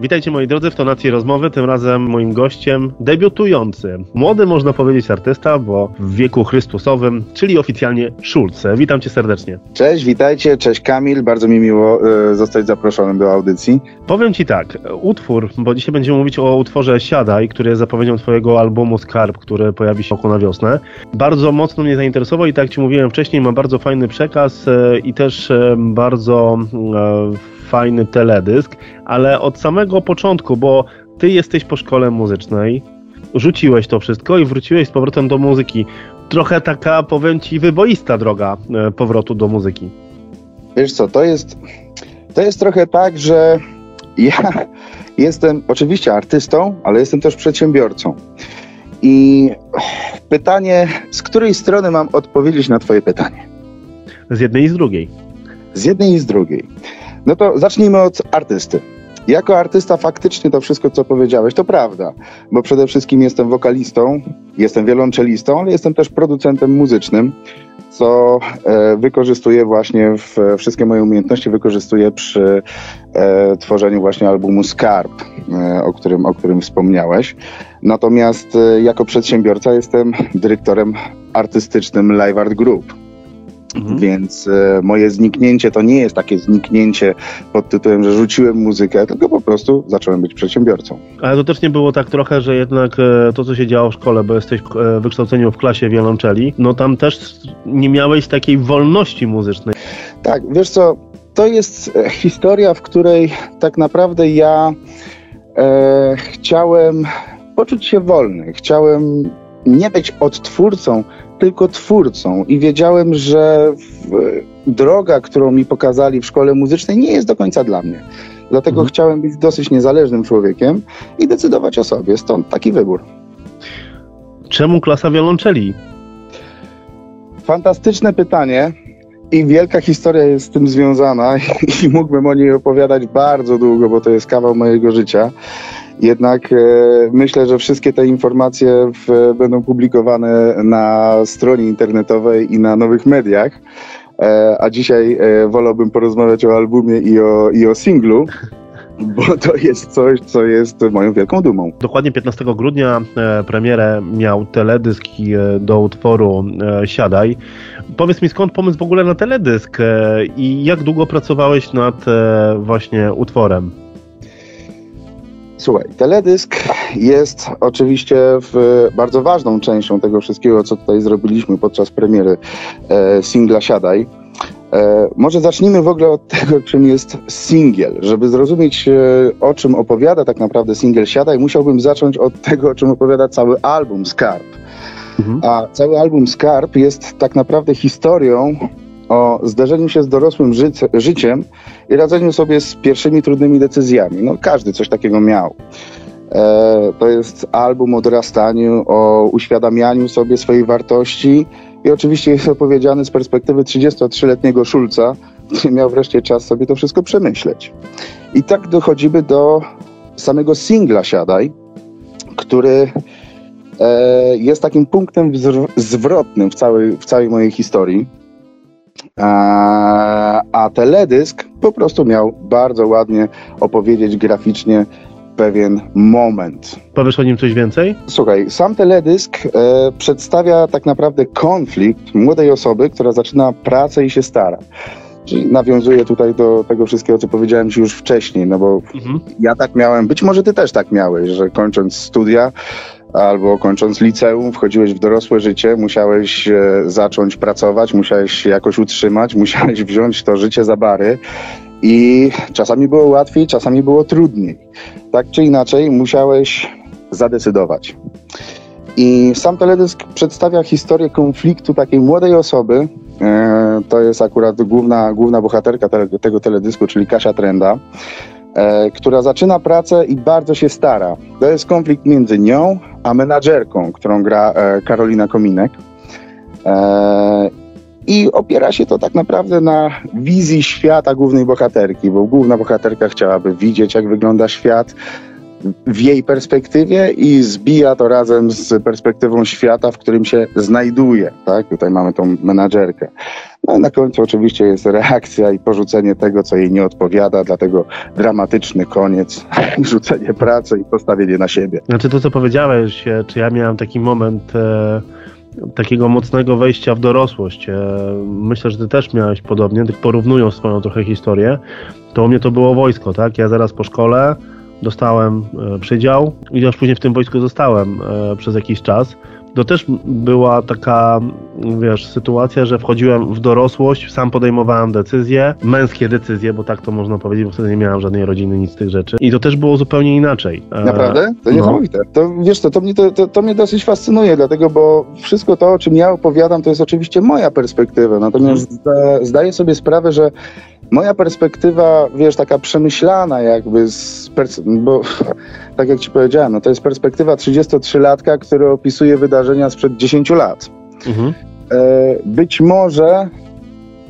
Witajcie moi drodzy w Tonacji Rozmowy, tym razem moim gościem debiutujący, młody można powiedzieć artysta, bo w wieku chrystusowym, czyli oficjalnie Szulce. Witam cię serdecznie. Cześć, witajcie, cześć Kamil, bardzo mi miło y, zostać zaproszonym do audycji. Powiem ci tak, utwór, bo dzisiaj będziemy mówić o utworze Siadaj, który jest zapowiedzią twojego albumu Skarb, który pojawi się około na wiosnę. Bardzo mocno mnie zainteresował i tak jak ci mówiłem wcześniej, ma bardzo fajny przekaz y, i też y, bardzo fajny teledysk, ale od samego początku, bo ty jesteś po szkole muzycznej, rzuciłeś to wszystko i wróciłeś z powrotem do muzyki. Trochę taka, powiem ci, wyboista droga e, powrotu do muzyki. Wiesz co, to jest, to jest trochę tak, że ja jestem oczywiście artystą, ale jestem też przedsiębiorcą. I pytanie, z której strony mam odpowiedzieć na Twoje pytanie? Z jednej i z drugiej. Z jednej i z drugiej. No to zacznijmy od artysty. Jako artysta faktycznie to wszystko, co powiedziałeś, to prawda, bo przede wszystkim jestem wokalistą, jestem wiolonczelistą, ale jestem też producentem muzycznym, co e, wykorzystuję właśnie w wszystkie moje umiejętności wykorzystuję przy e, tworzeniu właśnie albumu Skarb, e, o, którym, o którym wspomniałeś. Natomiast e, jako przedsiębiorca jestem dyrektorem artystycznym Live Art Group Mhm. Więc e, moje zniknięcie to nie jest takie zniknięcie pod tytułem, że rzuciłem muzykę, tylko po prostu zacząłem być przedsiębiorcą. Ale to też nie było tak trochę, że jednak e, to, co się działo w szkole, bo jesteś e, wykształceniu w klasie wiolonczeli, no tam też nie miałeś takiej wolności muzycznej. Tak, wiesz co, to jest e, historia, w której tak naprawdę ja e, chciałem poczuć się wolny, chciałem nie być odtwórcą, tylko twórcą i wiedziałem, że droga, którą mi pokazali w szkole muzycznej, nie jest do końca dla mnie. Dlatego mhm. chciałem być dosyć niezależnym człowiekiem i decydować o sobie. Stąd taki wybór. Czemu klasa wiolonczeli? Fantastyczne pytanie. I wielka historia jest z tym związana, i mógłbym o niej opowiadać bardzo długo, bo to jest kawał mojego życia. Jednak e, myślę, że wszystkie te informacje w, będą publikowane na stronie internetowej i na nowych mediach. E, a dzisiaj e, wolałbym porozmawiać o albumie i o, i o singlu bo to jest coś, co jest moją wielką dumą. Dokładnie 15 grudnia premierę miał teledysk do utworu Siadaj. Powiedz mi, skąd pomysł w ogóle na teledysk i jak długo pracowałeś nad właśnie utworem? Słuchaj, teledysk jest oczywiście bardzo ważną częścią tego wszystkiego, co tutaj zrobiliśmy podczas premiery e, singla Siadaj. E, może zacznijmy w ogóle od tego, czym jest singiel. Żeby zrozumieć, e, o czym opowiada tak naprawdę singiel Siadaj, musiałbym zacząć od tego, o czym opowiada cały album Skarb. Mhm. A cały album Skarb jest tak naprawdę historią o zderzeniu się z dorosłym ży życiem i radzeniu sobie z pierwszymi trudnymi decyzjami. No, każdy coś takiego miał. E, to jest album o dorastaniu, o uświadamianiu sobie swojej wartości i oczywiście jest opowiedziany z perspektywy 33-letniego Szulca, który miał wreszcie czas sobie to wszystko przemyśleć. I tak dochodzimy do samego singla Siadaj, który e, jest takim punktem zwrotnym w całej, w całej mojej historii. A, a teledysk po prostu miał bardzo ładnie opowiedzieć graficznie pewien moment. Powiesz o nim coś więcej? Słuchaj, sam teledysk e, przedstawia tak naprawdę konflikt młodej osoby, która zaczyna pracę i się stara. Czyli nawiązuje tutaj do tego wszystkiego, co powiedziałem Ci już wcześniej, no bo mhm. ja tak miałem, być może Ty też tak miałeś, że kończąc studia albo kończąc liceum, wchodziłeś w dorosłe życie, musiałeś e, zacząć pracować, musiałeś się jakoś utrzymać, musiałeś wziąć to życie za bary i czasami było łatwiej, czasami było trudniej. Tak czy inaczej, musiałeś zadecydować. I sam teledysk przedstawia historię konfliktu takiej młodej osoby. E, to jest akurat główna, główna bohaterka te, tego teledysku, czyli Kasia Trenda, e, która zaczyna pracę i bardzo się stara. To jest konflikt między nią a menadżerką, którą gra e, Karolina Kominek. E, i opiera się to tak naprawdę na wizji świata głównej bohaterki, bo główna bohaterka chciałaby widzieć, jak wygląda świat. W jej perspektywie i zbija to razem z perspektywą świata, w którym się znajduje. Tak? Tutaj mamy tą menadżerkę. No na końcu oczywiście jest reakcja i porzucenie tego, co jej nie odpowiada, dlatego dramatyczny koniec, rzucenie pracy i postawienie na siebie. Znaczy to, co powiedziałeś, czy ja miałem taki moment e, takiego mocnego wejścia w dorosłość. E, myślę, że ty też miałeś podobnie, tak porównując swoją trochę historię, to u mnie to było wojsko, tak? Ja zaraz po szkole dostałem e, przydział i już później w tym wojsku zostałem e, przez jakiś czas to też była taka, wiesz, sytuacja, że wchodziłem w dorosłość, sam podejmowałem decyzje, męskie decyzje, bo tak to można powiedzieć, bo wtedy nie miałem żadnej rodziny, nic z tych rzeczy. I to też było zupełnie inaczej. E, Naprawdę? To no. niesamowite. To wiesz co, to mnie, to, to, to, mnie dosyć fascynuje, dlatego, bo wszystko to, o czym ja opowiadam, to jest oczywiście moja perspektywa. Natomiast hmm. zdaję sobie sprawę, że moja perspektywa, wiesz, taka przemyślana jakby, z bo tak jak ci powiedziałem, no to jest perspektywa 33-latka, który opisuje wydarzenia sprzed 10 lat. Mhm. E, być może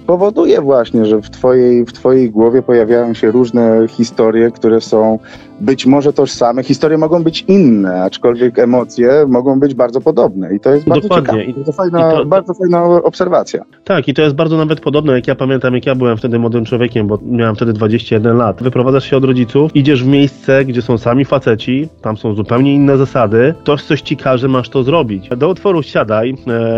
powoduje właśnie, że w twojej, w twojej głowie pojawiają się różne historie, które są być może tożsame. Historie mogą być inne, aczkolwiek emocje mogą być bardzo podobne. I to jest bardzo Dokładnie. ciekawe. Bardzo fajna, to, bardzo fajna obserwacja. Tak, i to jest bardzo nawet podobne, jak ja pamiętam, jak ja byłem wtedy młodym człowiekiem, bo miałem wtedy 21 lat. Wyprowadzasz się od rodziców, idziesz w miejsce, gdzie są sami faceci, tam są zupełnie inne zasady. Ktoś coś ci każe, masz to zrobić. Do utworu Siadaj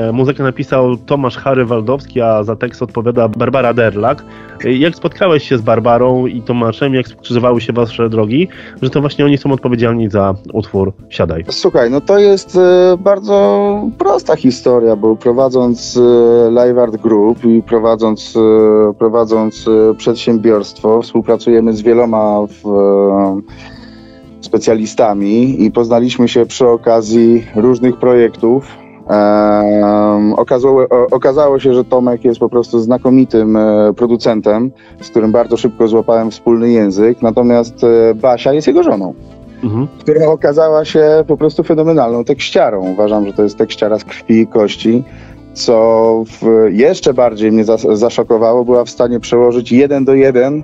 e, muzykę napisał Tomasz Harry Waldowski, a za tekst odpowiada Barbara Derlak. E, jak spotkałeś się z Barbarą i Tomaszem, jak skrzyżowały się wasze drogi, że to właśnie oni są odpowiedzialni za utwór Siadaj. Słuchaj, no to jest e, bardzo prosta historia, bo prowadząc e, Live Art Group i prowadząc, e, prowadząc przedsiębiorstwo, współpracujemy z wieloma w, specjalistami i poznaliśmy się przy okazji różnych projektów okazało, okazało, się, że Tomek jest po prostu znakomitym e, producentem, z którym bardzo szybko złapałem wspólny język, natomiast e, Basia jest jego żoną. Mhm. która okazała się po prostu fenomenalną tekściarą. Uważam, że to jest tekściara z krwi i kości, co jeszcze bardziej mnie zaszokowało, była w stanie przełożyć jeden do jeden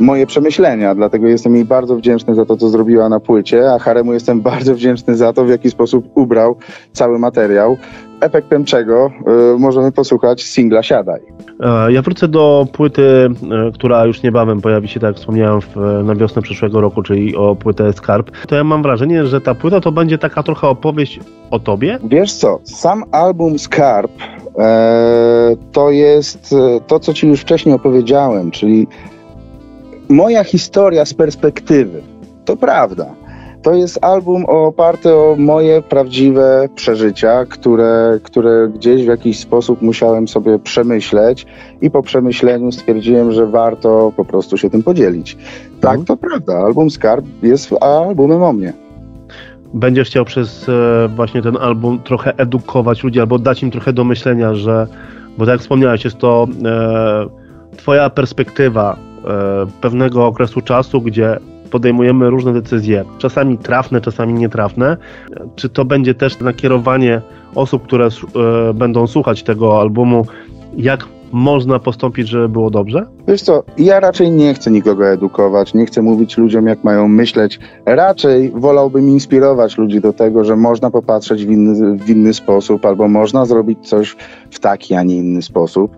moje przemyślenia, dlatego jestem jej bardzo wdzięczny za to, co zrobiła na płycie, a Haremu jestem bardzo wdzięczny za to, w jaki sposób ubrał cały materiał, efektem czego y, możemy posłuchać singla Siadaj. E, ja wrócę do płyty, e, która już niebawem pojawi się, tak jak wspomniałem, w, na wiosnę przyszłego roku, czyli o płytę Skarb. To ja mam wrażenie, że ta płyta to będzie taka trochę opowieść o tobie? Wiesz co, sam album Skarb e, to jest e, to, co ci już wcześniej opowiedziałem, czyli moja historia z perspektywy. To prawda. To jest album oparty o moje prawdziwe przeżycia, które, które gdzieś w jakiś sposób musiałem sobie przemyśleć i po przemyśleniu stwierdziłem, że warto po prostu się tym podzielić. Tak, mhm. to prawda. Album Skarb jest albumem o mnie. Będziesz chciał przez e, właśnie ten album trochę edukować ludzi albo dać im trochę do myślenia, że, bo tak jak wspomniałeś, jest to e, twoja perspektywa pewnego okresu czasu, gdzie podejmujemy różne decyzje, czasami trafne, czasami nietrafne. Czy to będzie też nakierowanie osób, które e, będą słuchać tego albumu, jak można postąpić, żeby było dobrze? Wiesz co, ja raczej nie chcę nikogo edukować, nie chcę mówić ludziom, jak mają myśleć. Raczej wolałbym inspirować ludzi do tego, że można popatrzeć w inny, w inny sposób, albo można zrobić coś w taki, a nie inny sposób,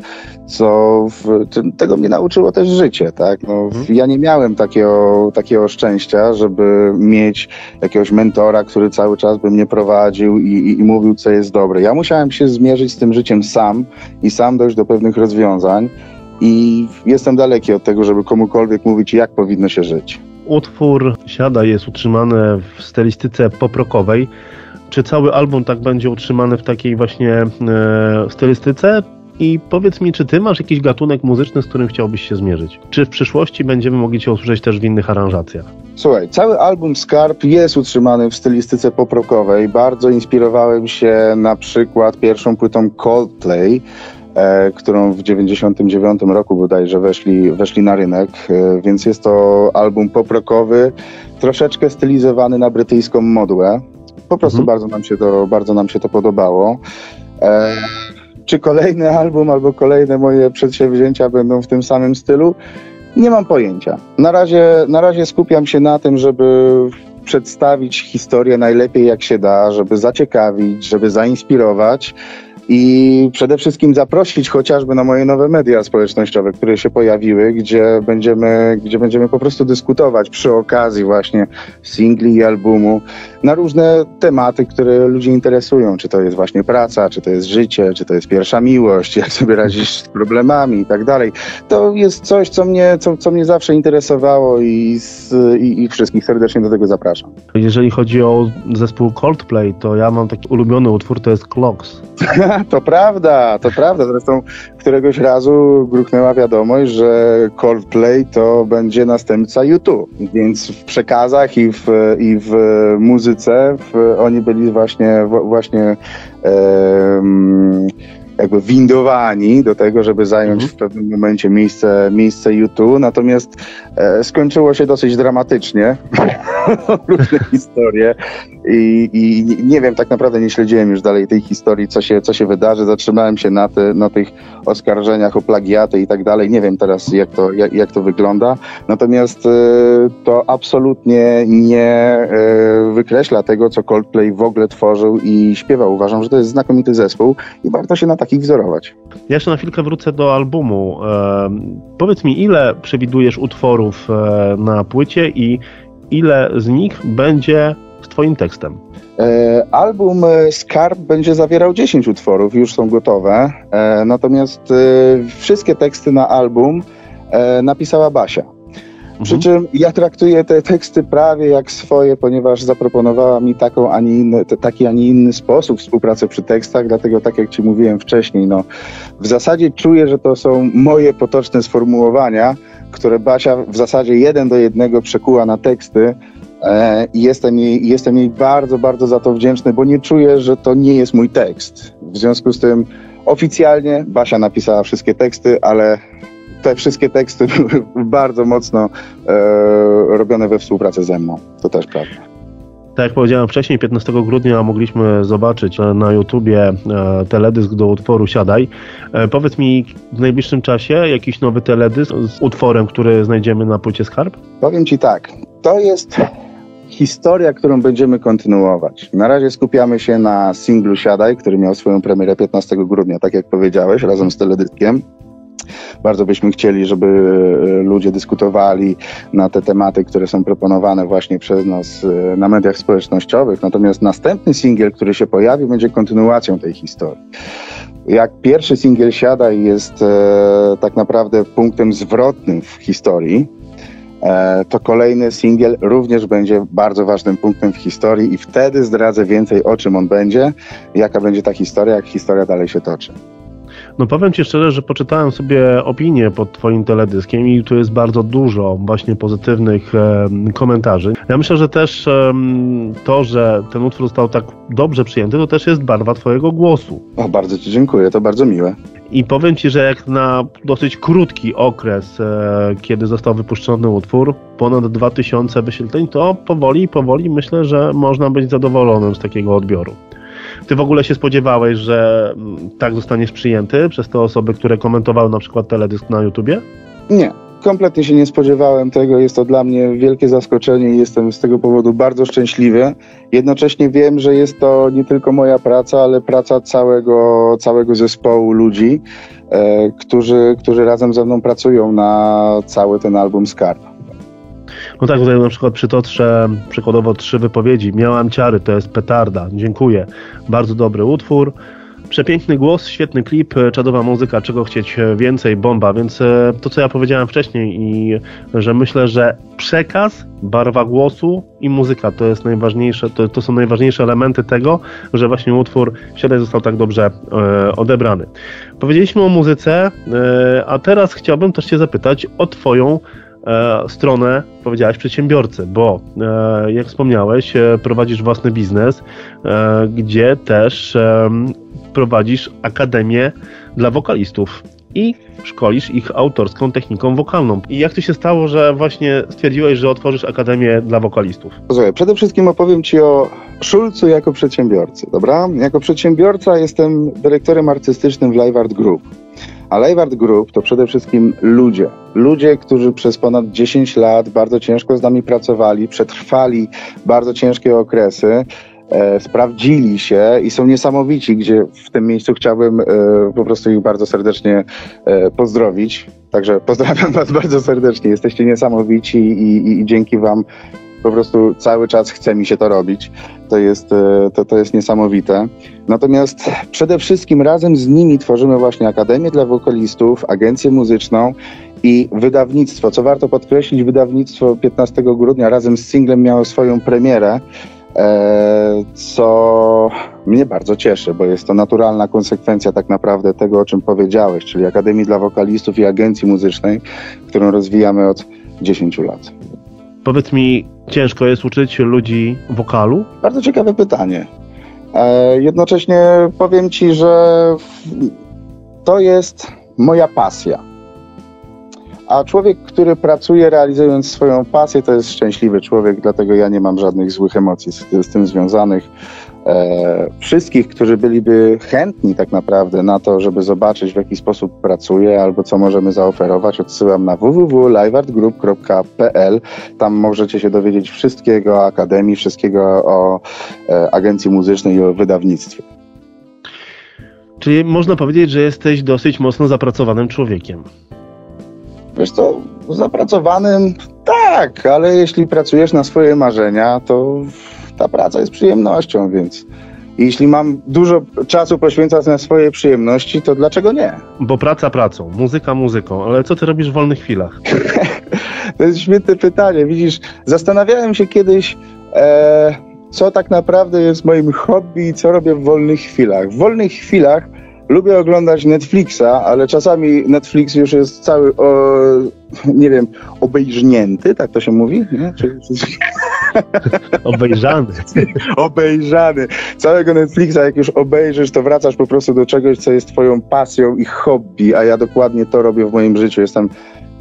co w, tego mnie nauczyło też życie, tak? No, mhm. Ja nie miałem takiego, takiego szczęścia, żeby mieć jakiegoś mentora, który cały czas by mnie prowadził i, i, i mówił, co jest dobre. Ja musiałem się zmierzyć z tym życiem sam i sam dojść do pewnych rozwiązań i jestem daleki od tego, żeby komukolwiek mówić, jak powinno się żyć. Utwór Siada jest utrzymany w stylistyce poprokowej. Czy cały album tak będzie utrzymany w takiej właśnie e, stylistyce? I powiedz mi, czy ty masz jakiś gatunek muzyczny, z którym chciałbyś się zmierzyć? Czy w przyszłości będziemy mogli cię usłyszeć też w innych aranżacjach? Słuchaj, cały album Skarb jest utrzymany w stylistyce poprokowej. Bardzo inspirowałem się na przykład pierwszą płytą Coldplay, E, którą w 99 roku bodajże weszli, weszli na rynek, e, więc jest to album poprokowy, troszeczkę stylizowany na brytyjską modłę. Po prostu mhm. bardzo, nam się to, bardzo nam się to podobało. E, czy kolejny album albo kolejne moje przedsięwzięcia będą w tym samym stylu? Nie mam pojęcia. Na razie, na razie skupiam się na tym, żeby przedstawić historię najlepiej jak się da, żeby zaciekawić, żeby zainspirować i przede wszystkim zaprosić chociażby na moje nowe media społecznościowe, które się pojawiły, gdzie będziemy, gdzie będziemy po prostu dyskutować przy okazji właśnie singli i albumu na różne tematy, które ludzi interesują. Czy to jest właśnie praca, czy to jest życie, czy to jest pierwsza miłość, jak sobie radzić z problemami i tak dalej. To jest coś, co mnie, co, co mnie zawsze interesowało i, z, i, i wszystkich serdecznie do tego zapraszam. Jeżeli chodzi o zespół Coldplay, to ja mam taki ulubiony utwór, to jest Clocks. to prawda, to prawda. Zresztą któregoś razu gruchnęła wiadomość, że Coldplay to będzie następca YouTube. Więc w przekazach i w, i w muzyce w, oni byli właśnie, właśnie jakby windowani do tego, żeby zająć mhm. w pewnym momencie miejsce, miejsce YouTube, natomiast e, skończyło się dosyć dramatycznie, różne historie i, i, nie wiem, tak naprawdę nie śledziłem już dalej tej historii, co się, co się wydarzy, zatrzymałem się na, te, na tych oskarżeniach o plagiaty i tak dalej, nie wiem teraz jak to, jak, jak to wygląda, natomiast e, to absolutnie nie e, wykreśla tego, co Coldplay w ogóle tworzył i śpiewał. Uważam, że to jest znakomity zespół i warto się na tak takich wzorować. Ja jeszcze na chwilkę wrócę do albumu. E, powiedz mi, ile przewidujesz utworów e, na płycie i ile z nich będzie z Twoim tekstem? E, album Skarb będzie zawierał 10 utworów, już są gotowe. E, natomiast e, wszystkie teksty na album e, napisała Basia. Przy mhm. czym ja traktuję te teksty prawie jak swoje, ponieważ zaproponowała mi taką, a nie inny, taki, a nie inny sposób współpracy przy tekstach, dlatego tak jak Ci mówiłem wcześniej, no, w zasadzie czuję, że to są moje potoczne sformułowania, które Basia w zasadzie jeden do jednego przekuła na teksty, e, i jestem jej, jestem jej bardzo, bardzo za to wdzięczny, bo nie czuję, że to nie jest mój tekst. W związku z tym oficjalnie Basia napisała wszystkie teksty, ale te wszystkie teksty były bardzo mocno e, robione we współpracy ze mną. To też prawda. Tak jak powiedziałem wcześniej, 15 grudnia mogliśmy zobaczyć na YouTubie e, teledysk do utworu Siadaj. E, powiedz mi w najbliższym czasie jakiś nowy teledysk z utworem, który znajdziemy na płycie Skarb? Powiem Ci tak, to jest historia, którą będziemy kontynuować. Na razie skupiamy się na singlu Siadaj, który miał swoją premierę 15 grudnia, tak jak powiedziałeś, razem z teledyskiem. Bardzo byśmy chcieli, żeby e, ludzie dyskutowali na te tematy, które są proponowane właśnie przez nas e, na mediach społecznościowych. Natomiast następny singiel, który się pojawi, będzie kontynuacją tej historii. Jak pierwszy singiel siada i jest e, tak naprawdę punktem zwrotnym w historii, e, to kolejny singiel również będzie bardzo ważnym punktem w historii i wtedy zdradzę więcej o czym on będzie, jaka będzie ta historia, jak historia dalej się toczy. No powiem Ci szczerze, że poczytałem sobie opinie pod Twoim teledyskiem i tu jest bardzo dużo właśnie pozytywnych e, komentarzy. Ja myślę, że też e, to, że ten utwór został tak dobrze przyjęty, to też jest barwa Twojego głosu. O, bardzo Ci dziękuję, to bardzo miłe. I powiem Ci, że jak na dosyć krótki okres, e, kiedy został wypuszczony utwór, ponad 2000 wyświetleń, to powoli, powoli myślę, że można być zadowolonym z takiego odbioru. Ty w ogóle się spodziewałeś, że mm, tak zostaniesz przyjęty przez te osoby, które komentowały na przykład teledysk na YouTubie? Nie, kompletnie się nie spodziewałem tego. Jest to dla mnie wielkie zaskoczenie i jestem z tego powodu bardzo szczęśliwy. Jednocześnie wiem, że jest to nie tylko moja praca, ale praca całego, całego zespołu ludzi, e, którzy, którzy razem ze mną pracują na cały ten album Skarb. No tak, tutaj na przykład przytoczę przykładowo trzy wypowiedzi. Miałam ciary, to jest petarda, dziękuję. Bardzo dobry utwór. Przepiękny głos, świetny klip, czadowa muzyka, czego chcieć więcej, bomba. Więc e, to, co ja powiedziałem wcześniej, i że myślę, że przekaz, barwa głosu i muzyka to jest najważniejsze, to, to są najważniejsze elementy tego, że właśnie utwór Siadaj został tak dobrze e, odebrany. Powiedzieliśmy o muzyce, e, a teraz chciałbym też Cię zapytać o Twoją E, stronę, powiedziałeś, przedsiębiorcy, bo e, jak wspomniałeś, e, prowadzisz własny biznes, gdzie też prowadzisz akademię dla wokalistów i szkolisz ich autorską techniką wokalną. I jak to się stało, że właśnie stwierdziłeś, że otworzysz akademię dla wokalistów? Słuchaj, przede wszystkim opowiem Ci o Szulcu jako przedsiębiorcy, dobra? Jako przedsiębiorca jestem dyrektorem artystycznym w Live Art Group. A Group to przede wszystkim ludzie. Ludzie, którzy przez ponad 10 lat bardzo ciężko z nami pracowali, przetrwali bardzo ciężkie okresy, e, sprawdzili się i są niesamowici, gdzie w tym miejscu chciałbym e, po prostu ich bardzo serdecznie e, pozdrowić. Także pozdrawiam Was bardzo serdecznie. Jesteście niesamowici i, i, i dzięki Wam po prostu cały czas chce mi się to robić. To jest, e, to, to jest niesamowite. Natomiast przede wszystkim razem z nimi tworzymy właśnie Akademię dla Wokalistów, agencję muzyczną i wydawnictwo. Co warto podkreślić, wydawnictwo 15 grudnia razem z singlem miało swoją premierę, e, co mnie bardzo cieszy, bo jest to naturalna konsekwencja tak naprawdę tego, o czym powiedziałeś, czyli Akademii dla Wokalistów i agencji muzycznej, którą rozwijamy od 10 lat. Powiedz mi, ciężko jest uczyć ludzi wokalu? Bardzo ciekawe pytanie. E, jednocześnie powiem Ci, że to jest moja pasja. A człowiek, który pracuje realizując swoją pasję, to jest szczęśliwy człowiek, dlatego ja nie mam żadnych złych emocji z, z tym związanych. E, wszystkich, którzy byliby chętni tak naprawdę na to, żeby zobaczyć w jaki sposób pracuję albo co możemy zaoferować, odsyłam na www.liveartgroup.pl. Tam możecie się dowiedzieć wszystkiego o Akademii, wszystkiego o e, agencji muzycznej i o wydawnictwie. Czyli można powiedzieć, że jesteś dosyć mocno zapracowanym człowiekiem. Wiesz co, zapracowanym tak, ale jeśli pracujesz na swoje marzenia, to ta praca jest przyjemnością, więc jeśli mam dużo czasu poświęcać na swoje przyjemności, to dlaczego nie? Bo praca pracą, muzyka muzyką, ale co ty robisz w wolnych chwilach? to jest świetne pytanie. Widzisz, zastanawiałem się kiedyś, e, co tak naprawdę jest moim hobby i co robię w wolnych chwilach. W wolnych chwilach lubię oglądać Netflixa, ale czasami Netflix już jest cały, o, nie wiem, obejrznięty, tak to się mówi? Nie? Czy, czy... Obejrzany. Obejrzany. Całego Netflixa, jak już obejrzysz, to wracasz po prostu do czegoś, co jest twoją pasją i hobby, a ja dokładnie to robię w moim życiu. Jestem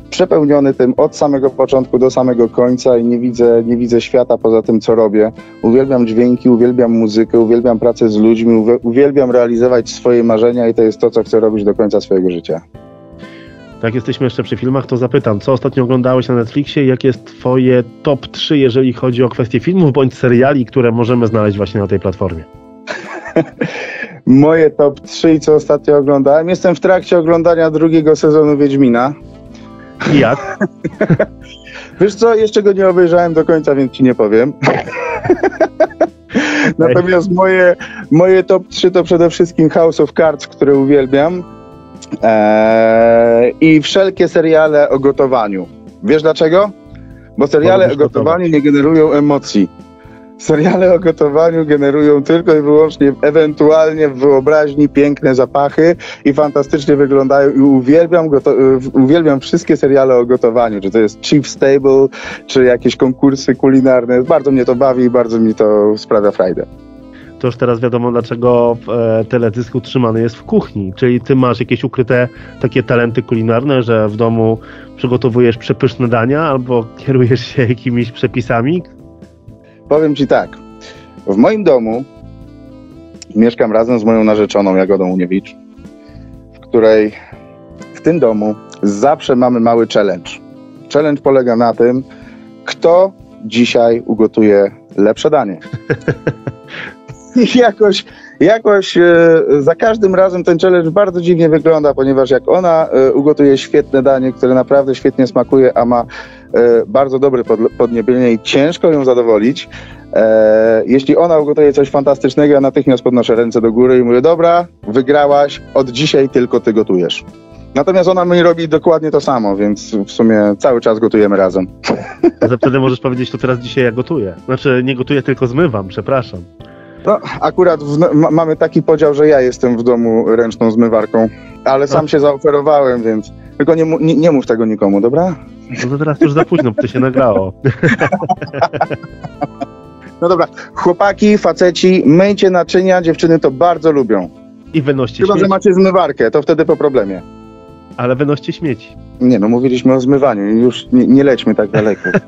przepełniony tym od samego początku do samego końca i nie widzę, nie widzę świata poza tym, co robię. Uwielbiam dźwięki, uwielbiam muzykę, uwielbiam pracę z ludźmi, uwielbiam realizować swoje marzenia i to jest to, co chcę robić do końca swojego życia. Jak jesteśmy jeszcze przy filmach, to zapytam, co ostatnio oglądałeś na Netflixie i jakie jest twoje top 3, jeżeli chodzi o kwestie filmów bądź seriali, które możemy znaleźć właśnie na tej platformie? Moje top 3, co ostatnio oglądałem. Jestem w trakcie oglądania drugiego sezonu Wiedźmina. I jak? Wiesz co, jeszcze go nie obejrzałem do końca, więc ci nie powiem. Natomiast moje, moje top 3 to przede wszystkim House of Cards, które uwielbiam. Eee, I wszelkie seriale o gotowaniu. Wiesz dlaczego? Bo seriale o gotowaniu nie generują emocji. Seriale o gotowaniu generują tylko i wyłącznie ewentualnie w wyobraźni piękne zapachy i fantastycznie wyglądają i uwielbiam, uwielbiam wszystkie seriale o gotowaniu, czy to jest Chief Stable, czy jakieś konkursy kulinarne. Bardzo mnie to bawi i bardzo mi to sprawia frajdę to już teraz wiadomo, dlaczego e, teledysk utrzymany jest w kuchni. Czyli ty masz jakieś ukryte takie talenty kulinarne, że w domu przygotowujesz przepyszne dania albo kierujesz się jakimiś przepisami? Powiem ci tak. W moim domu mieszkam razem z moją narzeczoną Jagodą Uniewicz, w której w tym domu zawsze mamy mały challenge. Challenge polega na tym, kto dzisiaj ugotuje lepsze danie. I jakoś, jakoś e, za każdym razem ten challenge bardzo dziwnie wygląda, ponieważ jak ona e, ugotuje świetne danie, które naprawdę świetnie smakuje, a ma bardzo dobre podniebienie i ciężko ją zadowolić, jeśli ona ugotuje coś fantastycznego, ja natychmiast podnoszę ręce do góry i mówię, dobra, wygrałaś, od dzisiaj tylko ty gotujesz. Natomiast ona mi robi dokładnie to samo, więc w sumie cały czas gotujemy razem. A wtedy możesz powiedzieć, to teraz dzisiaj ja gotuję. Znaczy nie gotuję, tylko zmywam, przepraszam. No, akurat w, ma, mamy taki podział, że ja jestem w domu ręczną zmywarką, ale sam no. się zaoferowałem, więc tylko nie, nie, nie mów tego nikomu, dobra? No to teraz już za późno, bo to się nagrało. No dobra, chłopaki, faceci, myjcie naczynia, dziewczyny to bardzo lubią. I wynoście Chyba, że macie zmywarkę, to wtedy po problemie. Ale wynoście śmieci. Nie, no mówiliśmy o zmywaniu, już nie, nie lećmy tak daleko.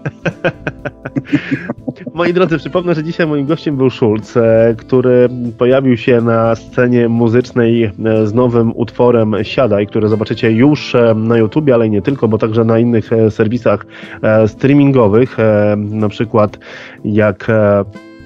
Moi drodzy, przypomnę, że dzisiaj moim gościem był Schulz, e, który pojawił się na scenie muzycznej e, z nowym utworem Siadaj, który zobaczycie już e, na YouTubie, ale nie tylko, bo także na innych serwisach streamingowych, na przykład jak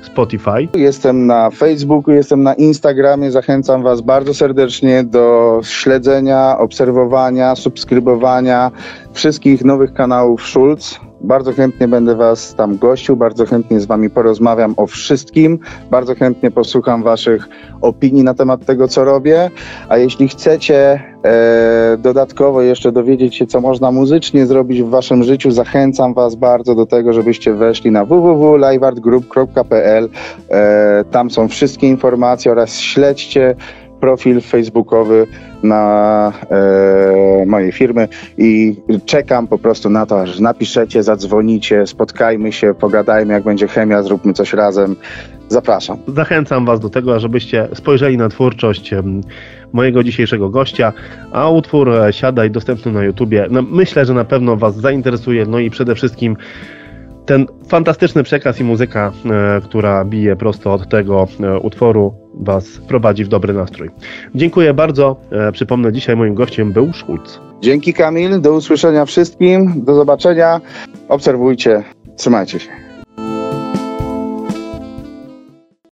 Spotify. Jestem na Facebooku, jestem na Instagramie. Zachęcam Was bardzo serdecznie do śledzenia, obserwowania, subskrybowania wszystkich nowych kanałów Schulz. Bardzo chętnie będę Was tam gościł, bardzo chętnie z Wami porozmawiam o wszystkim, bardzo chętnie posłucham Waszych opinii na temat tego, co robię. A jeśli chcecie e, dodatkowo jeszcze dowiedzieć się, co można muzycznie zrobić w Waszym życiu, zachęcam Was bardzo do tego, żebyście weszli na www.liveartgroup.pl. E, tam są wszystkie informacje oraz śledźcie profil facebookowy na e, mojej firmy i czekam po prostu na to, aż napiszecie, zadzwonicie, spotkajmy się, pogadajmy, jak będzie chemia, zróbmy coś razem. Zapraszam. Zachęcam Was do tego, żebyście spojrzeli na twórczość mojego dzisiejszego gościa, a utwór e, Siadaj dostępny na YouTubie. No, myślę, że na pewno Was zainteresuje, no i przede wszystkim ten fantastyczny przekaz i muzyka, e, która bije prosto od tego e, utworu, Was prowadzi w dobry nastrój. Dziękuję bardzo. E, przypomnę, dzisiaj moim gościem był Schulz. Dzięki Kamil, do usłyszenia wszystkim, do zobaczenia. Obserwujcie, trzymajcie się.